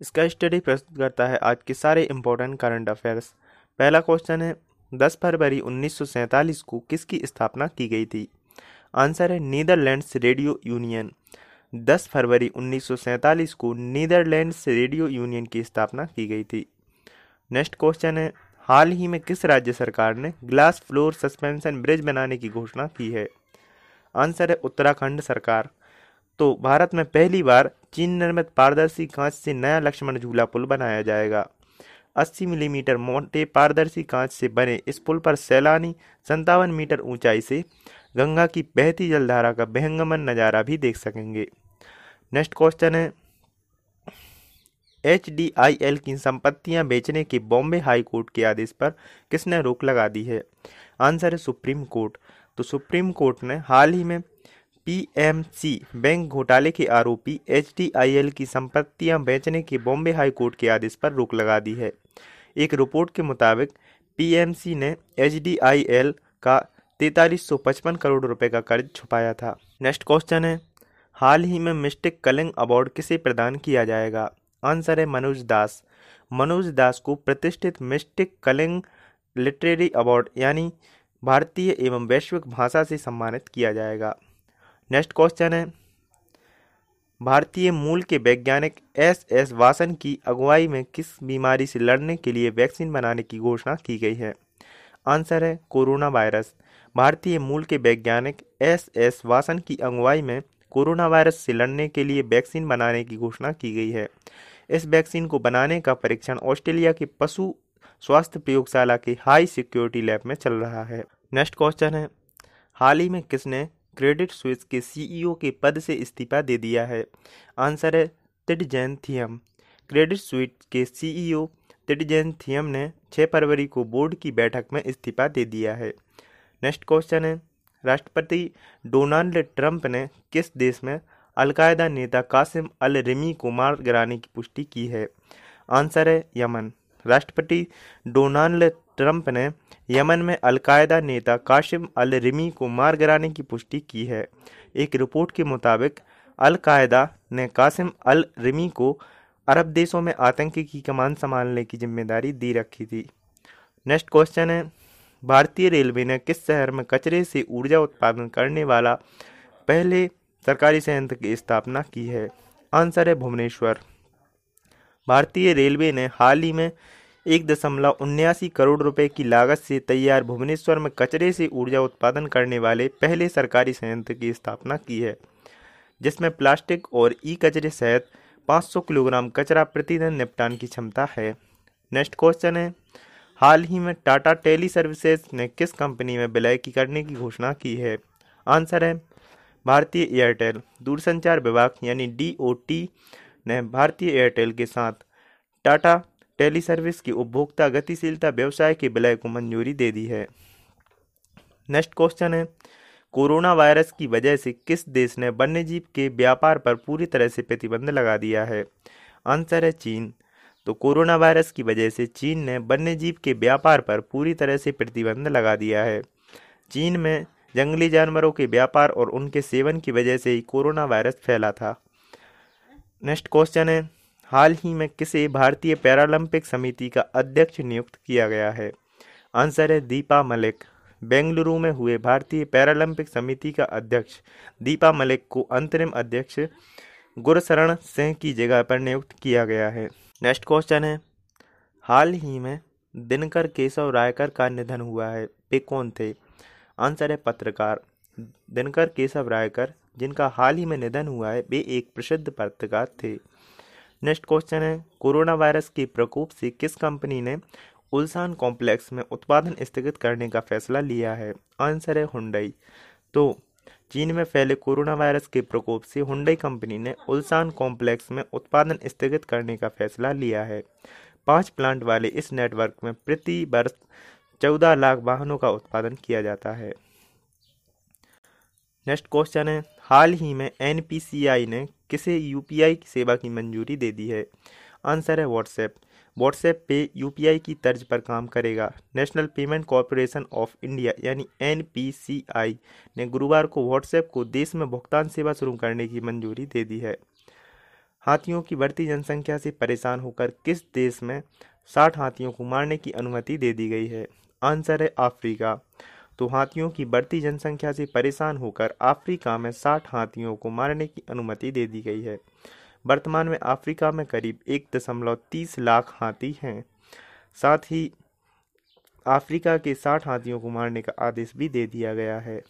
इसका स्टडी प्रस्तुत करता है आज के सारे इंपॉर्टेंट करंट अफेयर्स पहला क्वेश्चन है 10 फरवरी उन्नीस सौ सैंतालीस को किसकी स्थापना की गई थी? आंसर है, नीदरलैंड्स रेडियो यूनियन। 10 फरवरी उन्नीस सौ सैंतालीस को नीदरलैंड्स रेडियो यूनियन की स्थापना की गई थी। नेक्स्ट क्वेश्चन है, हाल ही में किस राज्य सरकार ने ग्लास फ्लोर सस्पेंशन ब्रिज बनाने की घोषणा की है? आंसर है, उत्तराखंड सरकार। तो भारत में पहली बार चीन निर्मित पारदर्शी कांच से नया लक्ष्मण झूला पुल बनाया जाएगा। 80 मिलीमीटर मोटे पारदर्शी कांच से बने इस पुल पर सैलानी संतावन मीटर ऊंचाई से गंगा की बहती जलधारा का बेहंगमन नज़ारा भी देख सकेंगे। नेक्स्ट क्वेश्चन है। एचडीआईएल की संपत्तियाँ बेचने के बॉम्बे हाई कोर्ट के आदेश पर किसने रोक लगा दी है? आंसर है सुप्रीम कोर्ट। तो सुप्रीम कोर्ट ने हाल ही में पीएमसी, बैंक घोटाले के आरोपी एचडीआईएल की संपत्तियाँ बेचने के बॉम्बे हाई कोर्ट के आदेश पर रोक लगा दी है। एक रिपोर्ट के मुताबिक, पीएमसी ने एचडीआईएल का तैतालीस करोड़ रुपए का कर्ज छुपाया था। नेक्स्ट क्वेश्चन है, हाल ही में मिस्टिक कलिंग अवार्ड किसे प्रदान किया जाएगा? आंसर है मनोज दास। मनोज दास को प्रतिष्ठित मिस्टिक कलिंग लिटरेरी अवार्ड, यानी भारतीय एवं वैश्विक भाषा से सम्मानित किया जाएगा। नेक्स्ट क्वेश्चन है। भारतीय मूल के वैज्ञानिक एस एस वासन की अगुवाई में किस बीमारी से लड़ने के लिए वैक्सीन बनाने की घोषणा की गई है? आंसर है, कोरोना वायरस। भारतीय मूल के वैज्ञानिक एस एस वासन की अगुवाई में कोरोना वायरस से लड़ने के लिए वैक्सीन बनाने की घोषणा की गई है। इस वैक्सीन को बनाने का परीक्षण ऑस्ट्रेलिया के पशु स्वास्थ्य प्रयोगशाला के हाई सिक्योरिटी लैब में चल रहा है। नेक्स्ट क्वेश्चन है, हाल ही में किसने क्रेडिट स्विस के सीईओ के पद से इस्तीफा दे दिया है। आंसर है तिडजैन थियम क्रेडिट स्विस के सीईओ तिडजैन थियम ने 6 फरवरी को बोर्ड की बैठक में इस्तीफा दे दिया है। नेक्स्ट क्वेश्चन है, राष्ट्रपति डोनाल्ड ट्रंप ने किस देश में अलकायदा नेता कासिम अल रिमी को मार गिराने की पुष्टि की है? आंसर है यमन। राष्ट्रपति डोनाल्ड ट्रंप ने यमन में अलकायदा नेता काशिम अल रिमी को मार गिराने की पुष्टि की है। एक रिपोर्ट के मुताबिक, अलकायदा ने कासिम अल रिमी को अरब देशों में आतंकी की कमान संभालने की ज़िम्मेदारी दी रखी थी। नेक्स्ट क्वेश्चन है, भारतीय रेलवे ने किस शहर में कचरे से ऊर्जा उत्पादन करने वाला पहले सरकारी संयंत्र की स्थापना की है? आंसर है भुवनेश्वर। भारतीय रेलवे ने हाल ही में एक दशमलव उन्यासी करोड़ रुपए की लागत से तैयार भुवनेश्वर में कचरे से ऊर्जा उत्पादन करने वाले पहले सरकारी संयंत्र की स्थापना की है, जिसमें प्लास्टिक और ई कचरे सहित 500 किलोग्राम कचरा प्रतिदिन निपटान की क्षमता है। नेक्स्ट क्वेश्चन है, हाल ही में टाटा टेली सर्विसेज़ ने किस कंपनी में विलय की करने की घोषणा की है? आंसर है, भारतीय एयरटेल। दूरसंचार विभाग यानी डीओटी ने भारतीय एयरटेल के साथ टाटा टेली सर्विस की उपभोक्ता गतिशीलता व्यवसाय के विलय को मंजूरी दे दी है। नेक्स्ट क्वेश्चन है, कोरोना वायरस की वजह से किस देश ने वन्यजीव के व्यापार पर पूरी तरह से प्रतिबंध लगा दिया है? आंसर है चीन। तो कोरोना वायरस की वजह से चीन ने वन्यजीव के व्यापार पर पूरी तरह से प्रतिबंध लगा दिया है। चीन में जंगली जानवरों के व्यापार और उनके सेवन की वजह से ही कोरोना वायरस फैला था। नेक्स्ट क्वेश्चन है। हाल ही में किसे भारतीय पैरालंपिक समिति का अध्यक्ष नियुक्त किया गया है? आंसर है दीपा मलिक। बेंगलुरु में हुए भारतीय पैरालंपिक समिति का अध्यक्ष। दीपा मलिक को अंतरिम अध्यक्ष गुरशरण सिंह की जगह पर नियुक्त किया गया है। नेक्स्ट क्वेश्चन है, हाल ही में दिनकर केशव रायकर का निधन हुआ है। वे कौन थे? आंसर है पत्रकार। दिनकर केशव रायकर जिनका हाल ही में निधन हुआ है, वे एक प्रसिद्ध पत्रकार थे। नेक्स्ट क्वेश्चन है कोरोना वायरस के प्रकोप से किस कंपनी ने उल्सान कॉम्प्लेक्स में उत्पादन स्थगित करने का फैसला लिया है? आंसर है हुंडई। तो चीन में फैले कोरोना वायरस के प्रकोप से हुंडई कंपनी ने उल्सान कॉम्प्लेक्स में उत्पादन स्थगित करने का फैसला लिया है। पाँच प्लांट वाले इस नेटवर्क में प्रति वर्ष चौदह लाख वाहनों का उत्पादन किया जाता है। नेक्स्ट क्वेश्चन है हाल ही में NPCI ने किसे यूपीआई की सेवा की मंजूरी दे दी है? आंसर है व्हाट्सएप। व्हाट्सएप पे यूपीआई की तर्ज पर काम करेगा। National Payment Corporation of India यानी NPCI ने गुरुवार को व्हाट्सएप को देश में भुगतान सेवा शुरू करने की मंजूरी दे दी है। हाथियों की बढ़ती जनसंख्या से परेशान होकर किस देश में साठ हाथियों को मारने की अनुमति दे दी गई है? आंसर है अफ्रीका। तो हाथियों की बढ़ती जनसंख्या से परेशान होकर अफ्रीका में साठ हाथियों को मारने की अनुमति दे दी गई है। वर्तमान में अफ्रीका में करीब एक दशमलव तीस लाख हाथी हैं। साथ ही अफ्रीका के साठ हाथियों को मारने का आदेश भी दे दिया गया है।